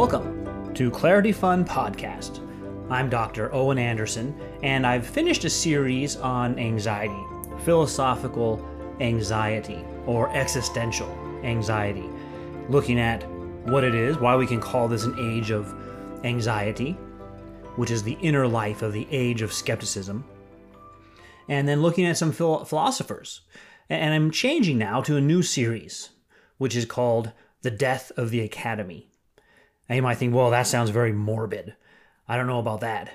Welcome to Clarity Fund Podcast. I'm Dr. Owen Anderson, and I've finished a series on anxiety, philosophical anxiety, or existential anxiety, looking at what it is, why we can call this an age of anxiety, which is the inner life of the age of skepticism, and then looking at some phil- philosophers. And I'm changing now to a new series, which is called The Death of the Academy. Now you might think, well, that sounds very morbid. I don't know about that.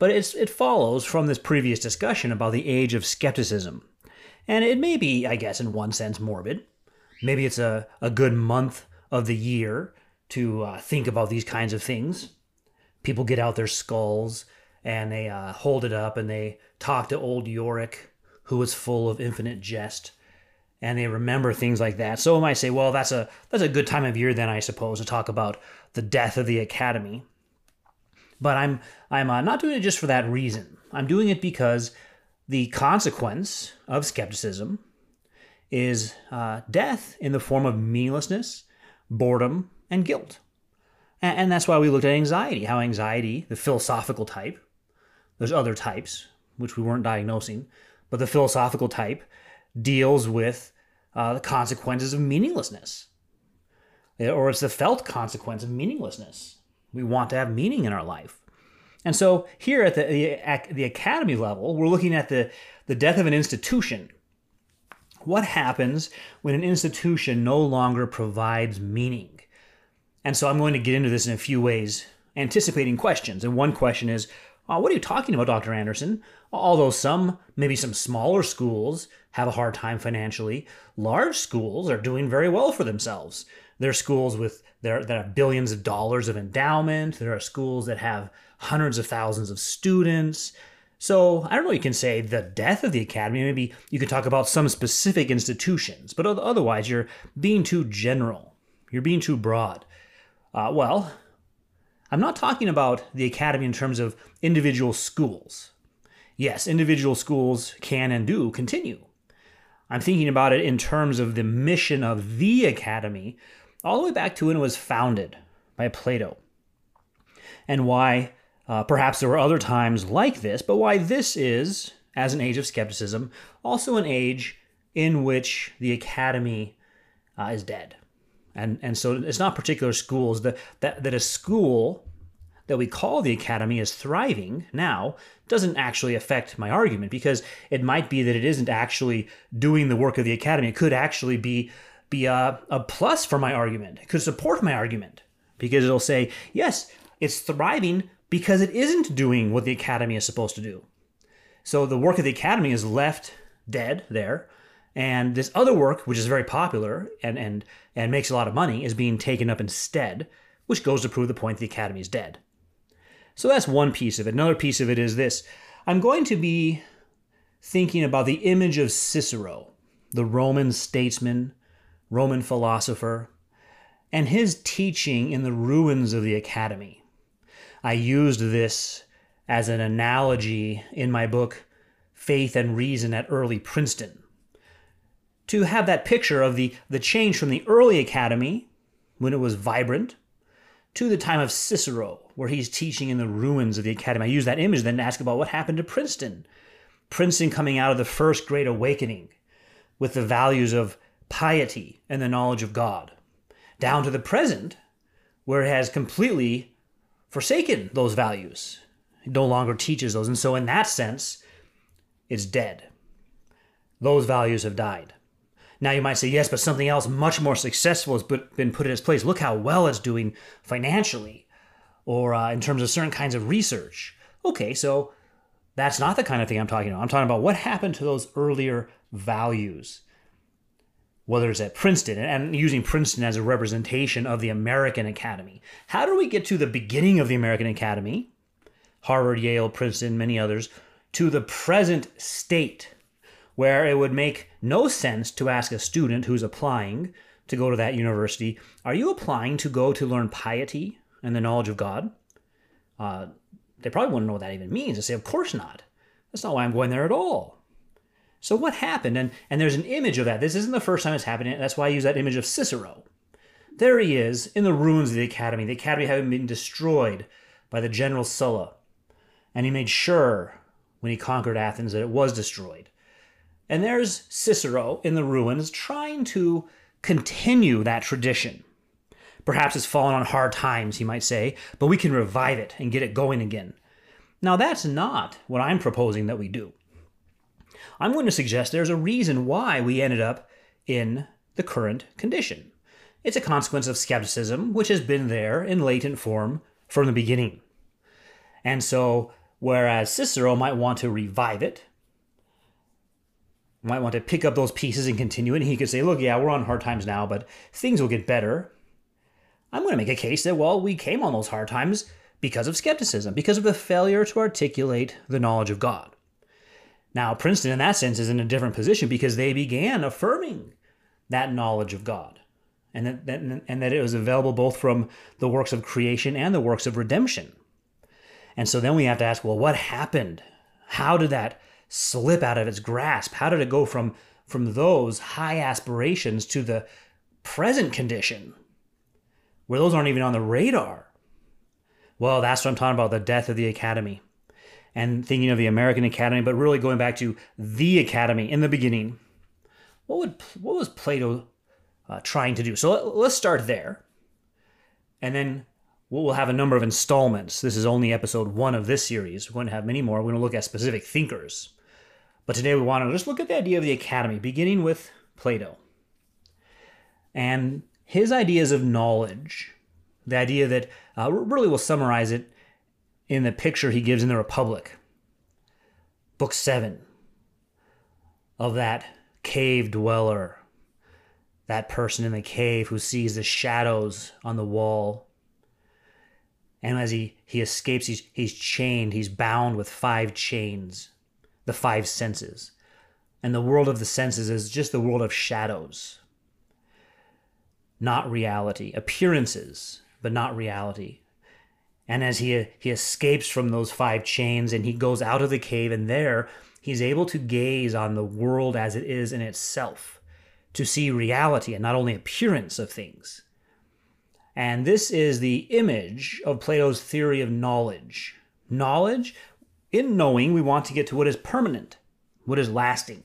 But it follows from this previous discussion about the age of skepticism. And it may be, I guess, in one sense, morbid. Maybe it's a, a good month of the year to uh, think about these kinds of things. People get out their skulls and they uh, hold it up and they talk to old Yorick, who is full of infinite jest, and they remember things like that. So I might say, well, that's a that's a good time of year then, I suppose, to talk about the death of the academy. But I'm I'm uh, not doing it just for that reason. I'm doing it because the consequence of skepticism is uh, death in the form of meaninglessness, boredom, and guilt. And, and that's why we looked at anxiety, how anxiety, the philosophical type, there's other types, which we weren't diagnosing, but the philosophical type deals with uh, the consequences of meaninglessness. Or it's the felt consequence of meaninglessness. We want to have meaning in our life. And so here at the, the, the academy level, we're looking at the, the death of an institution. What happens when an institution no longer provides meaning? And so I'm going to get into this in a few ways, anticipating questions. And one question is, uh, what are you talking about, Dr. Anderson? Although some, maybe some smaller schools, have a hard time financially, large schools are doing very well for themselves. There are schools with there that have billions of dollars of endowment. There are schools that have hundreds of thousands of students. So I don't know. You can say the death of the academy. Maybe you could talk about some specific institutions, but otherwise you're being too general. You're being too broad. Uh, well, I'm not talking about the academy in terms of individual schools. Yes, individual schools can and do continue. I'm thinking about it in terms of the mission of the academy, all the way back to when it was founded by Plato, and why uh, perhaps there were other times like this, but why this is, as an age of skepticism, also an age in which the academy uh, is dead. And, and so it's not particular schools that, that, that a school that we call the academy is thriving now doesn't actually affect my argument because it might be that it isn't actually doing the work of the academy. It could actually be be a, a plus for my argument. It could support my argument because it'll say, yes, it's thriving because it isn't doing what the academy is supposed to do. So the work of the academy is left dead there. And this other work, which is very popular and, and, and makes a lot of money, is being taken up instead, which goes to prove the point the academy is dead. So that's one piece of it. Another piece of it is this I'm going to be thinking about the image of Cicero, the Roman statesman, Roman philosopher, and his teaching in the ruins of the academy. I used this as an analogy in my book, Faith and Reason at Early Princeton. To have that picture of the, the change from the early academy, when it was vibrant, to the time of Cicero, where he's teaching in the ruins of the academy. I use that image then to ask about what happened to Princeton. Princeton coming out of the first great awakening with the values of piety and the knowledge of God, down to the present, where it has completely forsaken those values. It no longer teaches those. And so, in that sense, it's dead. Those values have died. Now you might say, yes, but something else much more successful has been put in its place. Look how well it's doing financially or uh, in terms of certain kinds of research. Okay, so that's not the kind of thing I'm talking about. I'm talking about what happened to those earlier values, whether it's at Princeton and using Princeton as a representation of the American Academy. How do we get to the beginning of the American Academy, Harvard, Yale, Princeton, many others, to the present state? Where it would make no sense to ask a student who's applying to go to that university, Are you applying to go to learn piety and the knowledge of God? Uh, they probably wouldn't know what that even means. They say, Of course not. That's not why I'm going there at all. So what happened? And, and there's an image of that. This isn't the first time it's happening. That's why I use that image of Cicero. there he is in the ruins of the academy, the academy having been destroyed by the general Sulla. And he made sure when he conquered Athens that it was destroyed. And there's Cicero in the ruins trying to continue that tradition. Perhaps it's fallen on hard times, he might say, but we can revive it and get it going again. Now, that's not what I'm proposing that we do. I'm going to suggest there's a reason why we ended up in the current condition. It's a consequence of skepticism, which has been there in latent form from the beginning. And so, whereas Cicero might want to revive it, might want to pick up those pieces and continue it, and he could say, look, yeah, we're on hard times now, but things will get better. I'm going to make a case that, well, we came on those hard times because of skepticism, because of the failure to articulate the knowledge of God. Now, Princeton, in that sense, is in a different position because they began affirming that knowledge of God and that, that, and that it was available both from the works of creation and the works of redemption. And so then we have to ask, well, what happened? How did that slip out of its grasp? How did it go from, from those high aspirations to the present condition where those aren't even on the radar? Well, that's what I'm talking about the death of the academy and thinking of the American Academy, but really going back to the Academy in the beginning. What would what was Plato uh, trying to do? So let, let's start there, and then we'll have a number of installments. This is only episode one of this series. We're going to have many more. We're going to look at specific thinkers, but today we want to just look at the idea of the Academy, beginning with Plato and his ideas of knowledge. The idea that uh, really will summarize it in the picture he gives in the Republic, book seven, of that cave dweller, that person in the cave who sees the shadows on the wall. And as he, he escapes, he's, he's chained, he's bound with five chains, the five senses. And the world of the senses is just the world of shadows, not reality, appearances, but not reality. And as he, he escapes from those five chains and he goes out of the cave, and there he's able to gaze on the world as it is in itself, to see reality and not only appearance of things. And this is the image of Plato's theory of knowledge. Knowledge, in knowing, we want to get to what is permanent, what is lasting.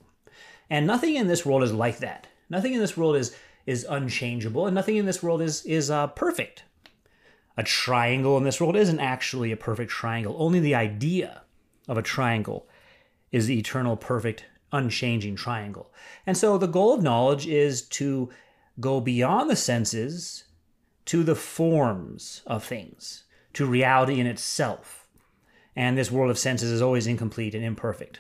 And nothing in this world is like that. Nothing in this world is, is unchangeable, and nothing in this world is, is uh, perfect a triangle in this world isn't actually a perfect triangle. Only the idea of a triangle is the eternal, perfect, unchanging triangle. And so the goal of knowledge is to go beyond the senses to the forms of things, to reality in itself. And this world of senses is always incomplete and imperfect.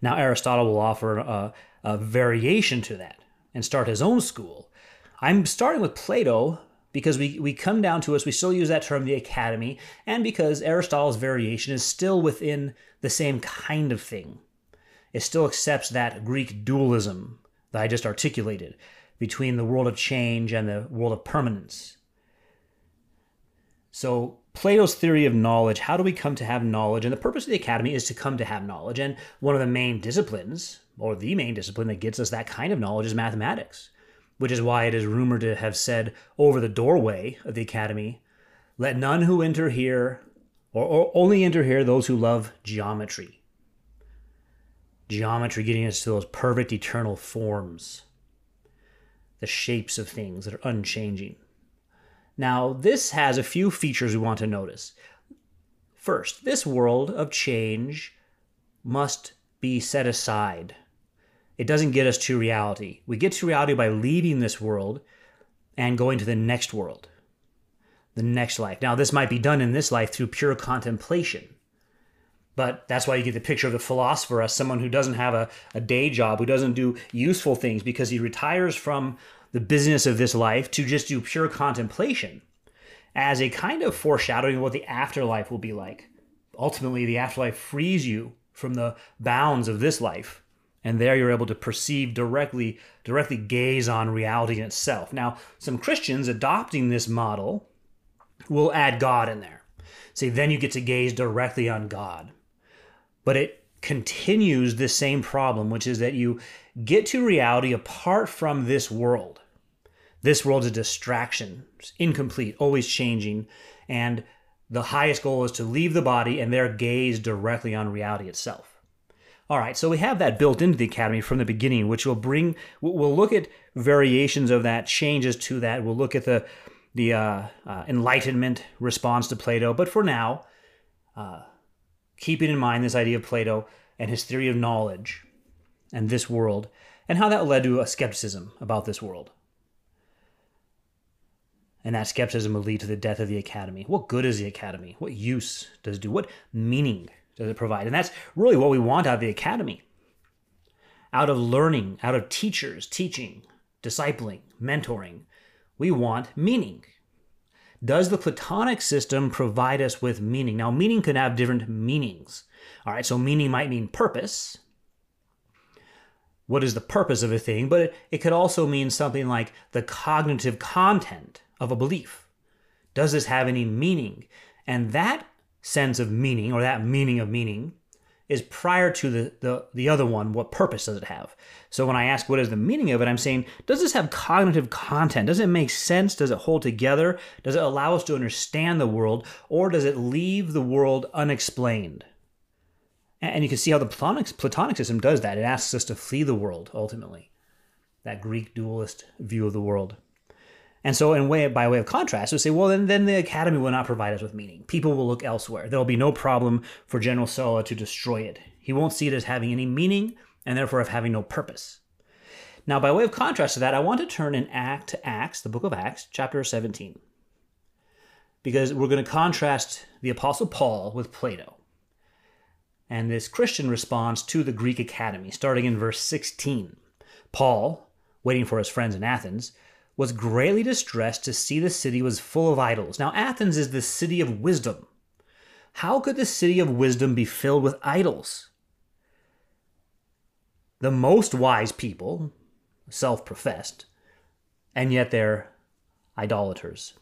Now, Aristotle will offer a, a variation to that and start his own school. I'm starting with Plato because we, we come down to us, we still use that term, the academy, and because Aristotle's variation is still within the same kind of thing. It still accepts that Greek dualism that I just articulated between the world of change and the world of permanence. So, Plato's theory of knowledge how do we come to have knowledge? And the purpose of the academy is to come to have knowledge. And one of the main disciplines, or the main discipline that gets us that kind of knowledge, is mathematics which is why it is rumored to have said over the doorway of the academy, Let none who enter here, or, or only enter here those who love geometry. Geometry getting us to those perfect eternal forms, the shapes of things that are unchanging. Now, this has a few features we want to notice. First, this world of change must be set aside it doesn't get us to reality. We get to reality by leaving this world and going to the next world, the next life. Now, this might be done in this life through pure contemplation. But that's why you get the picture of the philosopher as someone who doesn't have a, a day job, who doesn't do useful things because he retires from the business of this life to just do pure contemplation as a kind of foreshadowing of what the afterlife will be like. Ultimately, the afterlife frees you from the bounds of this life and there you're able to perceive directly directly gaze on reality in itself. Now some christians adopting this model will add god in there. Say then you get to gaze directly on god. But it continues this same problem which is that you get to reality apart from this world This world is a distraction, it's incomplete, always changing, and the highest goal is to leave the body and there gaze directly on reality itself. All right, so we have that built into the academy from the beginning, which will bring. We'll look at variations of that, changes to that. We'll look at the the uh, uh, Enlightenment response to Plato. But for now, uh, keeping in mind this idea of Plato and his theory of knowledge and this world, and how that led to a skepticism about this world. And that skepticism will lead to the death of the academy. What good is the academy? What use does it do? What meaning does it provide? And that's really what we want out of the academy. Out of learning, out of teachers teaching, discipling, mentoring, we want meaning. Does the Platonic system provide us with meaning? Now, meaning can have different meanings. All right, so meaning might mean purpose. What is the purpose of a thing? But it, it could also mean something like the cognitive content of a belief. Does this have any meaning? And that sense of meaning, or that meaning of meaning, is prior to the, the, the other one. What purpose does it have? So when I ask what is the meaning of it, I'm saying, does this have cognitive content? Does it make sense? Does it hold together? Does it allow us to understand the world? Or does it leave the world unexplained? And you can see how the Platonic, Platonic system does that. It asks us to flee the world, ultimately. That Greek dualist view of the world. And so, in way by way of contrast, we say, well, then, then the academy will not provide us with meaning. People will look elsewhere. There will be no problem for General Sulla to destroy it. He won't see it as having any meaning, and therefore of having no purpose. Now, by way of contrast to that, I want to turn in Act to Acts, the book of Acts, chapter 17, because we're going to contrast the Apostle Paul with Plato and this Christian response to the Greek academy, starting in verse 16. Paul, waiting for his friends in Athens, was greatly distressed to see the city was full of idols. Now, Athens is the city of wisdom. How could the city of wisdom be filled with idols? The most wise people, self professed, and yet they're idolaters.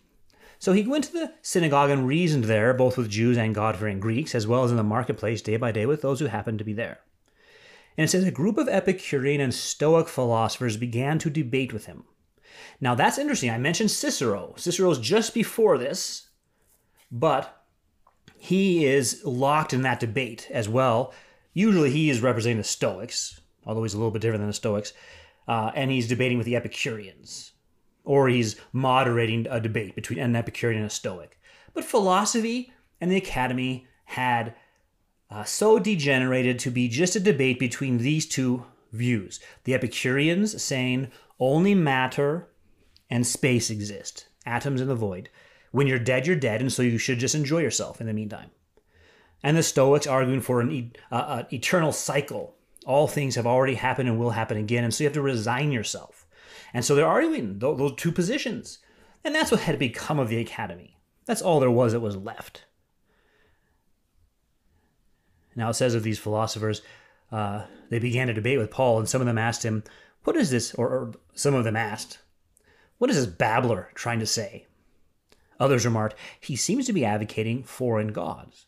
So he went to the synagogue and reasoned there, both with Jews and God fearing Greeks, as well as in the marketplace day by day with those who happened to be there. And it says a group of Epicurean and Stoic philosophers began to debate with him. Now that's interesting. I mentioned Cicero. Cicero's just before this, but he is locked in that debate as well. Usually he is representing the Stoics, although he's a little bit different than the Stoics, uh, and he's debating with the Epicureans, or he's moderating a debate between an Epicurean and a Stoic. But philosophy and the academy had uh, so degenerated to be just a debate between these two views. The Epicureans saying only matter and space exist, atoms in the void. When you're dead, you're dead, and so you should just enjoy yourself in the meantime. And the Stoics arguing for an uh, eternal cycle. All things have already happened and will happen again, and so you have to resign yourself. And so they're arguing those two positions. And that's what had become of the academy. That's all there was that was left. Now it says of these philosophers, uh, they began a debate with Paul, and some of them asked him, What is this? Or, or some of them asked, What is this babbler trying to say? Others remarked, He seems to be advocating foreign gods.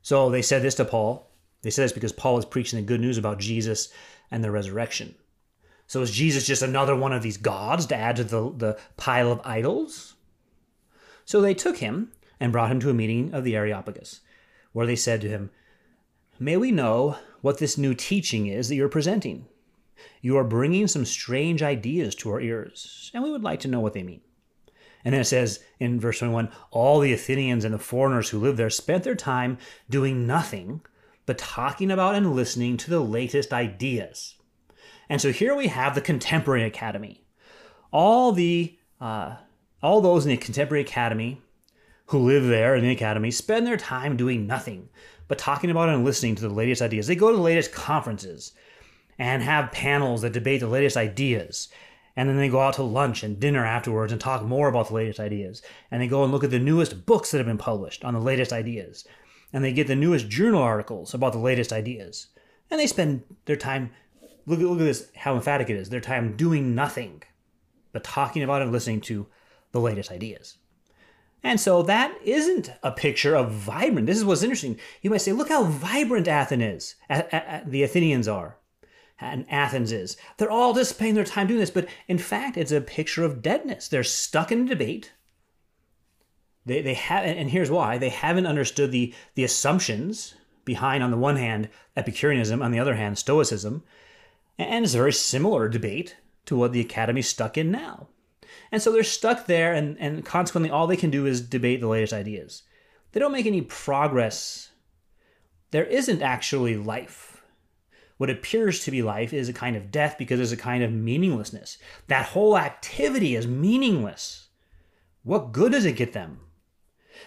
So they said this to Paul. They said this because Paul is preaching the good news about Jesus and the resurrection. So is Jesus just another one of these gods to add to the, the pile of idols? So they took him and brought him to a meeting of the Areopagus, where they said to him, May we know what this new teaching is that you're presenting? You are bringing some strange ideas to our ears, and we would like to know what they mean. And then it says in verse 21 all the Athenians and the foreigners who lived there spent their time doing nothing but talking about and listening to the latest ideas. And so here we have the contemporary academy. All the uh, all those in the contemporary academy who live there in the academy spend their time doing nothing but talking about and listening to the latest ideas. They go to the latest conferences and have panels that debate the latest ideas. And then they go out to lunch and dinner afterwards and talk more about the latest ideas. And they go and look at the newest books that have been published on the latest ideas. And they get the newest journal articles about the latest ideas. And they spend their time, look, look at this, how emphatic it is, their time doing nothing but talking about and listening to the latest ideas. And so that isn't a picture of vibrant. This is what's interesting. You might say, look how vibrant Athens is, the Athenians are and Athens is. They're all just spending their time doing this, but in fact, it's a picture of deadness. They're stuck in a debate. They, they have, and here's why they haven't understood the, the assumptions behind, on the one hand, Epicureanism, on the other hand, Stoicism. And it's a very similar debate to what the Academy's stuck in now. And so they're stuck there, and, and consequently, all they can do is debate the latest ideas. They don't make any progress. There isn't actually life. What appears to be life is a kind of death because there's a kind of meaninglessness. That whole activity is meaningless. What good does it get them?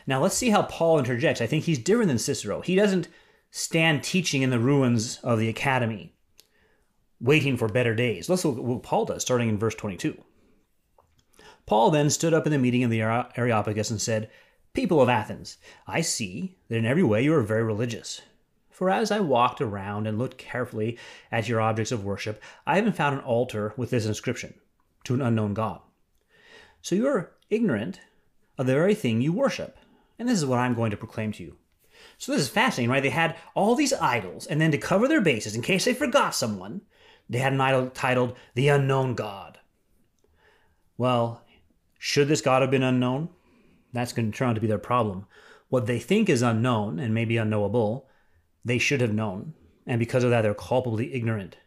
Now let's see how Paul interjects. I think he's different than Cicero. He doesn't stand teaching in the ruins of the academy, waiting for better days. Let's look at what Paul does, starting in verse 22. Paul then stood up in the meeting of the Areopagus and said, People of Athens, I see that in every way you are very religious. For as I walked around and looked carefully at your objects of worship, I haven't found an altar with this inscription to an unknown God. So you are ignorant of the very thing you worship. And this is what I'm going to proclaim to you. So this is fascinating, right? They had all these idols, and then to cover their bases, in case they forgot someone, they had an idol titled The Unknown God. Well, should this God have been unknown? That's going to turn out to be their problem. What they think is unknown and maybe unknowable, they should have known. And because of that, they're culpably ignorant.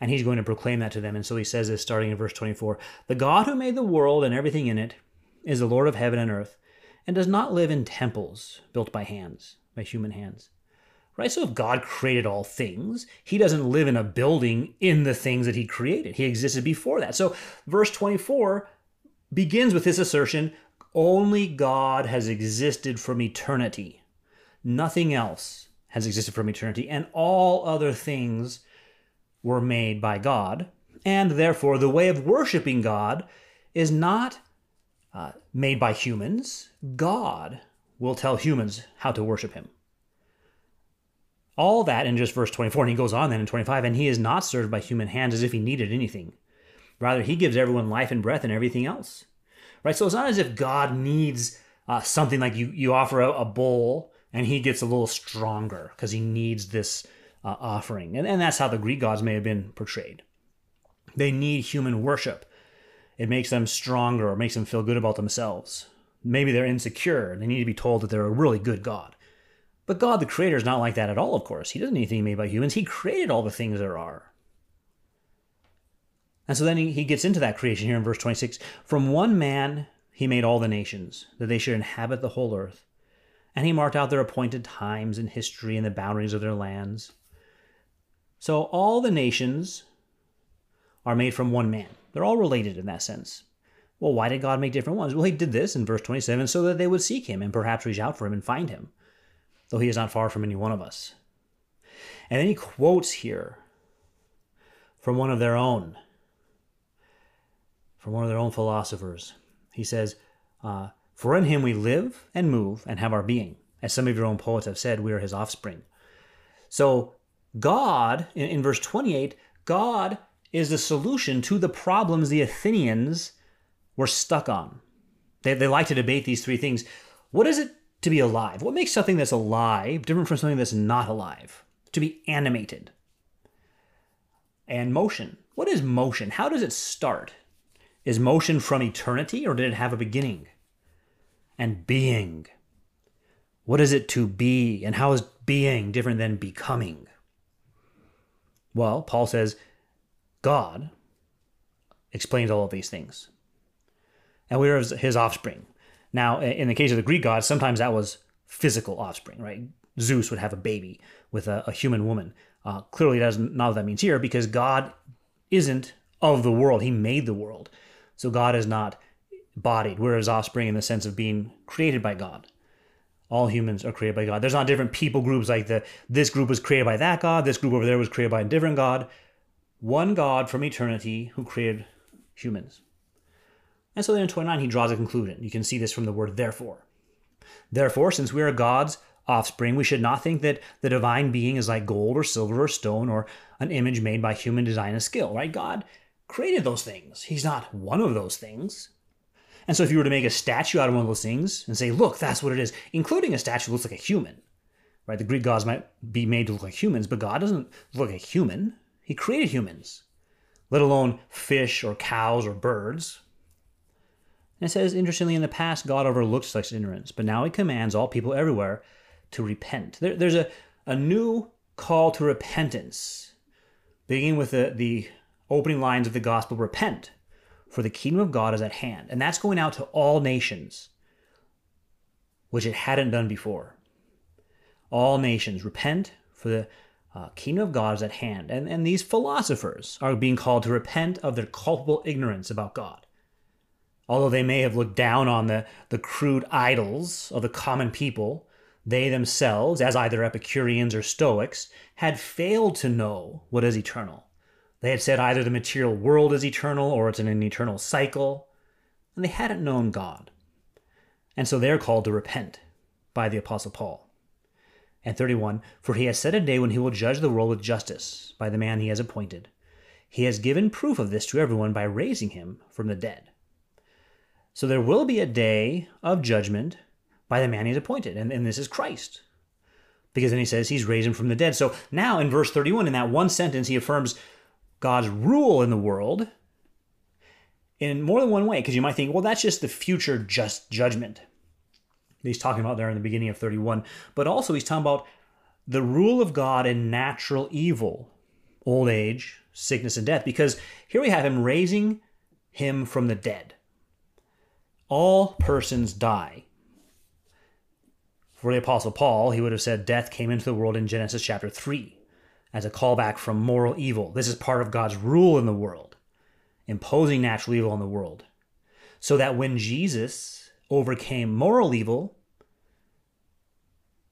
And he's going to proclaim that to them. And so he says this starting in verse 24 The God who made the world and everything in it is the Lord of heaven and earth and does not live in temples built by hands, by human hands. Right? So if God created all things, he doesn't live in a building in the things that he created. He existed before that. So verse 24 begins with this assertion only God has existed from eternity. Nothing else has existed from eternity, and all other things were made by God. And therefore, the way of worshiping God is not uh, made by humans. God will tell humans how to worship him. All that in just verse 24. And he goes on then in 25, and he is not served by human hands as if he needed anything. Rather, he gives everyone life and breath and everything else. Right? So it's not as if God needs uh, something like you, you offer a, a, bowl and he gets a little stronger because he needs this uh, offering. And, and that's how the Greek gods may have been portrayed. They need human worship it makes them stronger or makes them feel good about themselves. Maybe they're insecure and they need to be told that they're a really good God. But God, the Creator, is not like that at all, of course. He doesn't need anything made by humans. He created all the things there are. And so then he, he gets into that creation here in verse 26. From one man he made all the nations, that they should inhabit the whole earth. And he marked out their appointed times in history and the boundaries of their lands. So all the nations are made from one man. They're all related in that sense. Well, why did God make different ones? Well, he did this in verse 27 so that they would seek him and perhaps reach out for him and find him, though he is not far from any one of us. And then he quotes here from one of their own, from one of their own philosophers. He says, uh, For in him we live and move and have our being. As some of your own poets have said, we are his offspring. So, God, in, in verse 28, God is the solution to the problems the Athenians were stuck on. They, they like to debate these three things. What is it to be alive? What makes something that's alive different from something that's not alive? To be animated. And motion. What is motion? How does it start? Is motion from eternity or did it have a beginning? And being. What is it to be? And how is being different than becoming? Well, Paul says God explains all of these things. And we are his offspring. Now, in the case of the Greek gods, sometimes that was physical offspring, right? Zeus would have a baby with a, a human woman. Uh, clearly, that doesn't not what that means here because God isn't of the world. He made the world. So God is not bodied. We're his offspring in the sense of being created by God. All humans are created by God. There's not different people groups like the this group was created by that God, this group over there was created by a different God one God from eternity who created humans. And so then in 29, he draws a conclusion. You can see this from the word therefore. Therefore, since we are God's offspring, we should not think that the divine being is like gold or silver or stone or an image made by human design and skill, right? God created those things. He's not one of those things. And so if you were to make a statue out of one of those things and say, look, that's what it is, including a statue looks like a human, right? The Greek gods might be made to look like humans, but God doesn't look like a human. He created humans, let alone fish or cows or birds. And it says, interestingly, in the past, God overlooked such ignorance, but now he commands all people everywhere to repent. There, there's a, a new call to repentance, beginning with the, the opening lines of the gospel repent, for the kingdom of God is at hand. And that's going out to all nations, which it hadn't done before. All nations, repent, for the uh, kingdom of God is at hand. And, and these philosophers are being called to repent of their culpable ignorance about God. Although they may have looked down on the, the crude idols of the common people, they themselves, as either Epicureans or Stoics, had failed to know what is eternal. They had said either the material world is eternal or it's in an eternal cycle, and they hadn't known God. And so they're called to repent by the Apostle Paul. And 31, for he has set a day when he will judge the world with justice by the man he has appointed. He has given proof of this to everyone by raising him from the dead. So there will be a day of judgment by the man he's appointed, and, and this is Christ. Because then he says he's raised him from the dead. So now in verse 31, in that one sentence, he affirms God's rule in the world in more than one way. Because you might think, well, that's just the future just judgment he's talking about there in the beginning of 31. But also, he's talking about the rule of God in natural evil, old age, sickness, and death. Because here we have him raising him from the dead. All persons die. For the Apostle Paul, he would have said death came into the world in Genesis chapter 3 as a callback from moral evil. This is part of God's rule in the world, imposing natural evil on the world. So that when Jesus overcame moral evil,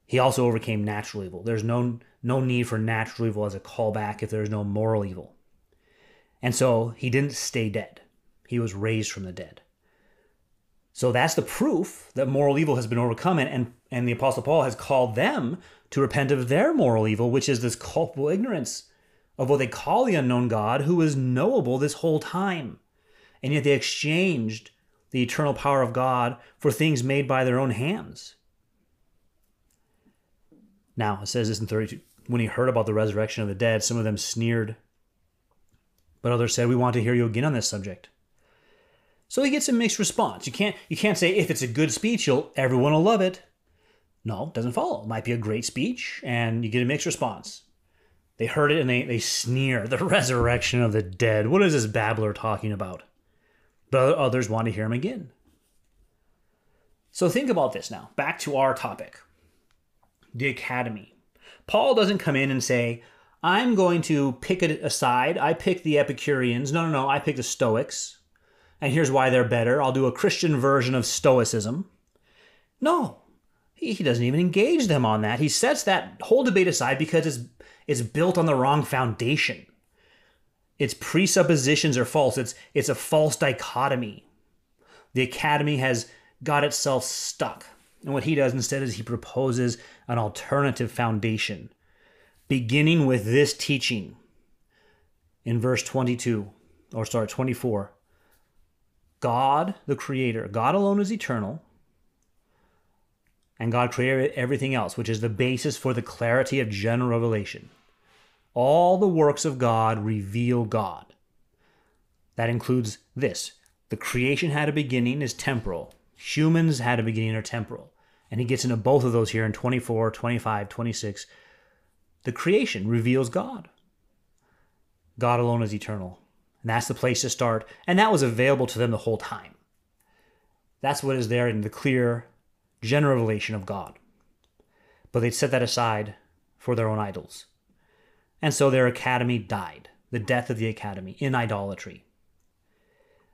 he also overcame natural evil. There's no, no need for natural evil as a callback if there's no moral evil. And so he didn't stay dead, he was raised from the dead. So that's the proof that moral evil has been overcome, and, and, and the Apostle Paul has called them to repent of their moral evil, which is this culpable ignorance of what they call the unknown God, who is knowable this whole time. And yet they exchanged the eternal power of God for things made by their own hands. Now, it says this in 32 when he heard about the resurrection of the dead, some of them sneered, but others said, We want to hear you again on this subject. So he gets a mixed response. You can't you can't say if it's a good speech, you'll everyone will love it. No, doesn't follow. It might be a great speech, and you get a mixed response. They heard it and they, they sneer, the resurrection of the dead. What is this babbler talking about? But others want to hear him again. So think about this now. Back to our topic the academy. Paul doesn't come in and say, I'm going to pick it aside. I pick the Epicureans. No, no, no. I pick the Stoics and here's why they're better. I'll do a Christian version of Stoicism. No, he, he doesn't even engage them on that. He sets that whole debate aside because it's, it's built on the wrong foundation. Its presuppositions are false. It's, it's a false dichotomy. The academy has got itself stuck. And what he does instead is he proposes an alternative foundation, beginning with this teaching in verse 22, or sorry, 24. God, the creator, God alone is eternal. And God created everything else, which is the basis for the clarity of general revelation. All the works of God reveal God. That includes this the creation had a beginning, is temporal. Humans had a beginning, are temporal. And he gets into both of those here in 24, 25, 26. The creation reveals God. God alone is eternal. And that's the place to start. And that was available to them the whole time. That's what is there in the clear general revelation of God. But they'd set that aside for their own idols. And so their academy died, the death of the academy, in idolatry.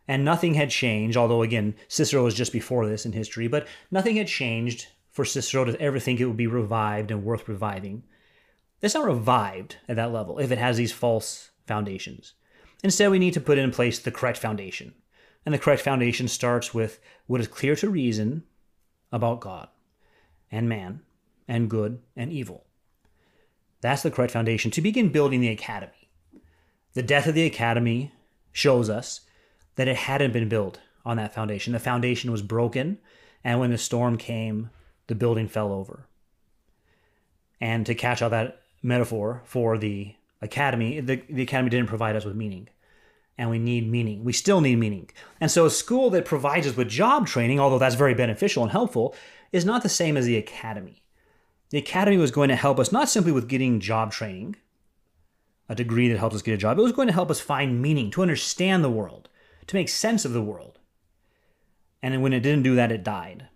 And nothing had changed, although again, Cicero was just before this in history, but nothing had changed for Cicero to ever think it would be revived and worth reviving. It's not revived at that level if it has these false foundations. Instead, we need to put in place the correct foundation. And the correct foundation starts with what is clear to reason about God and man and good and evil. That's the correct foundation to begin building the academy. The death of the academy shows us that it hadn't been built on that foundation. The foundation was broken, and when the storm came, the building fell over. And to catch all that metaphor for the academy, the, the academy didn't provide us with meaning. And we need meaning. We still need meaning. And so a school that provides us with job training, although that's very beneficial and helpful, is not the same as the academy. The academy was going to help us not simply with getting job training, a degree that helps us get a job, it was going to help us find meaning, to understand the world, to make sense of the world. And when it didn't do that, it died.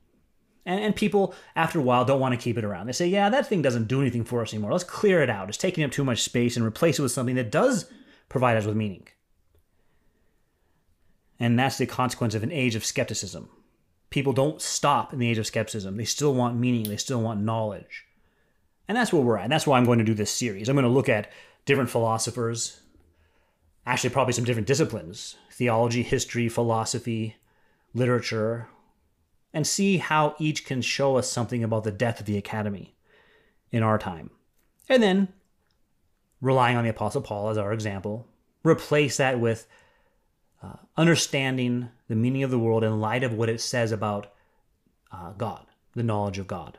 And, and people, after a while, don't want to keep it around. They say, yeah, that thing doesn't do anything for us anymore. Let's clear it out. It's taking up too much space and replace it with something that does provide us with meaning. And that's the consequence of an age of skepticism. People don't stop in the age of skepticism. They still want meaning, they still want knowledge. And that's where we're at. And that's why I'm going to do this series. I'm going to look at different philosophers, actually, probably some different disciplines theology, history, philosophy, literature, and see how each can show us something about the death of the academy in our time. And then, relying on the Apostle Paul as our example, replace that with uh, understanding the meaning of the world in light of what it says about uh, God, the knowledge of God.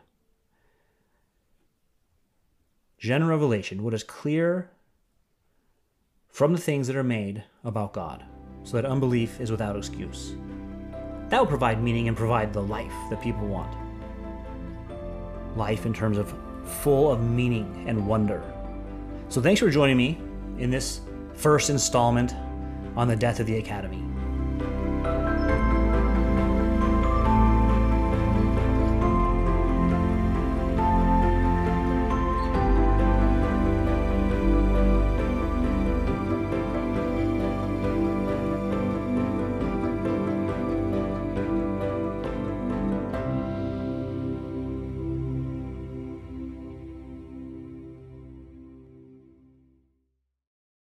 General revelation, what is clear from the things that are made about God, so that unbelief is without excuse. That will provide meaning and provide the life that people want. Life in terms of full of meaning and wonder. So thanks for joining me in this first installment on the death of the Academy.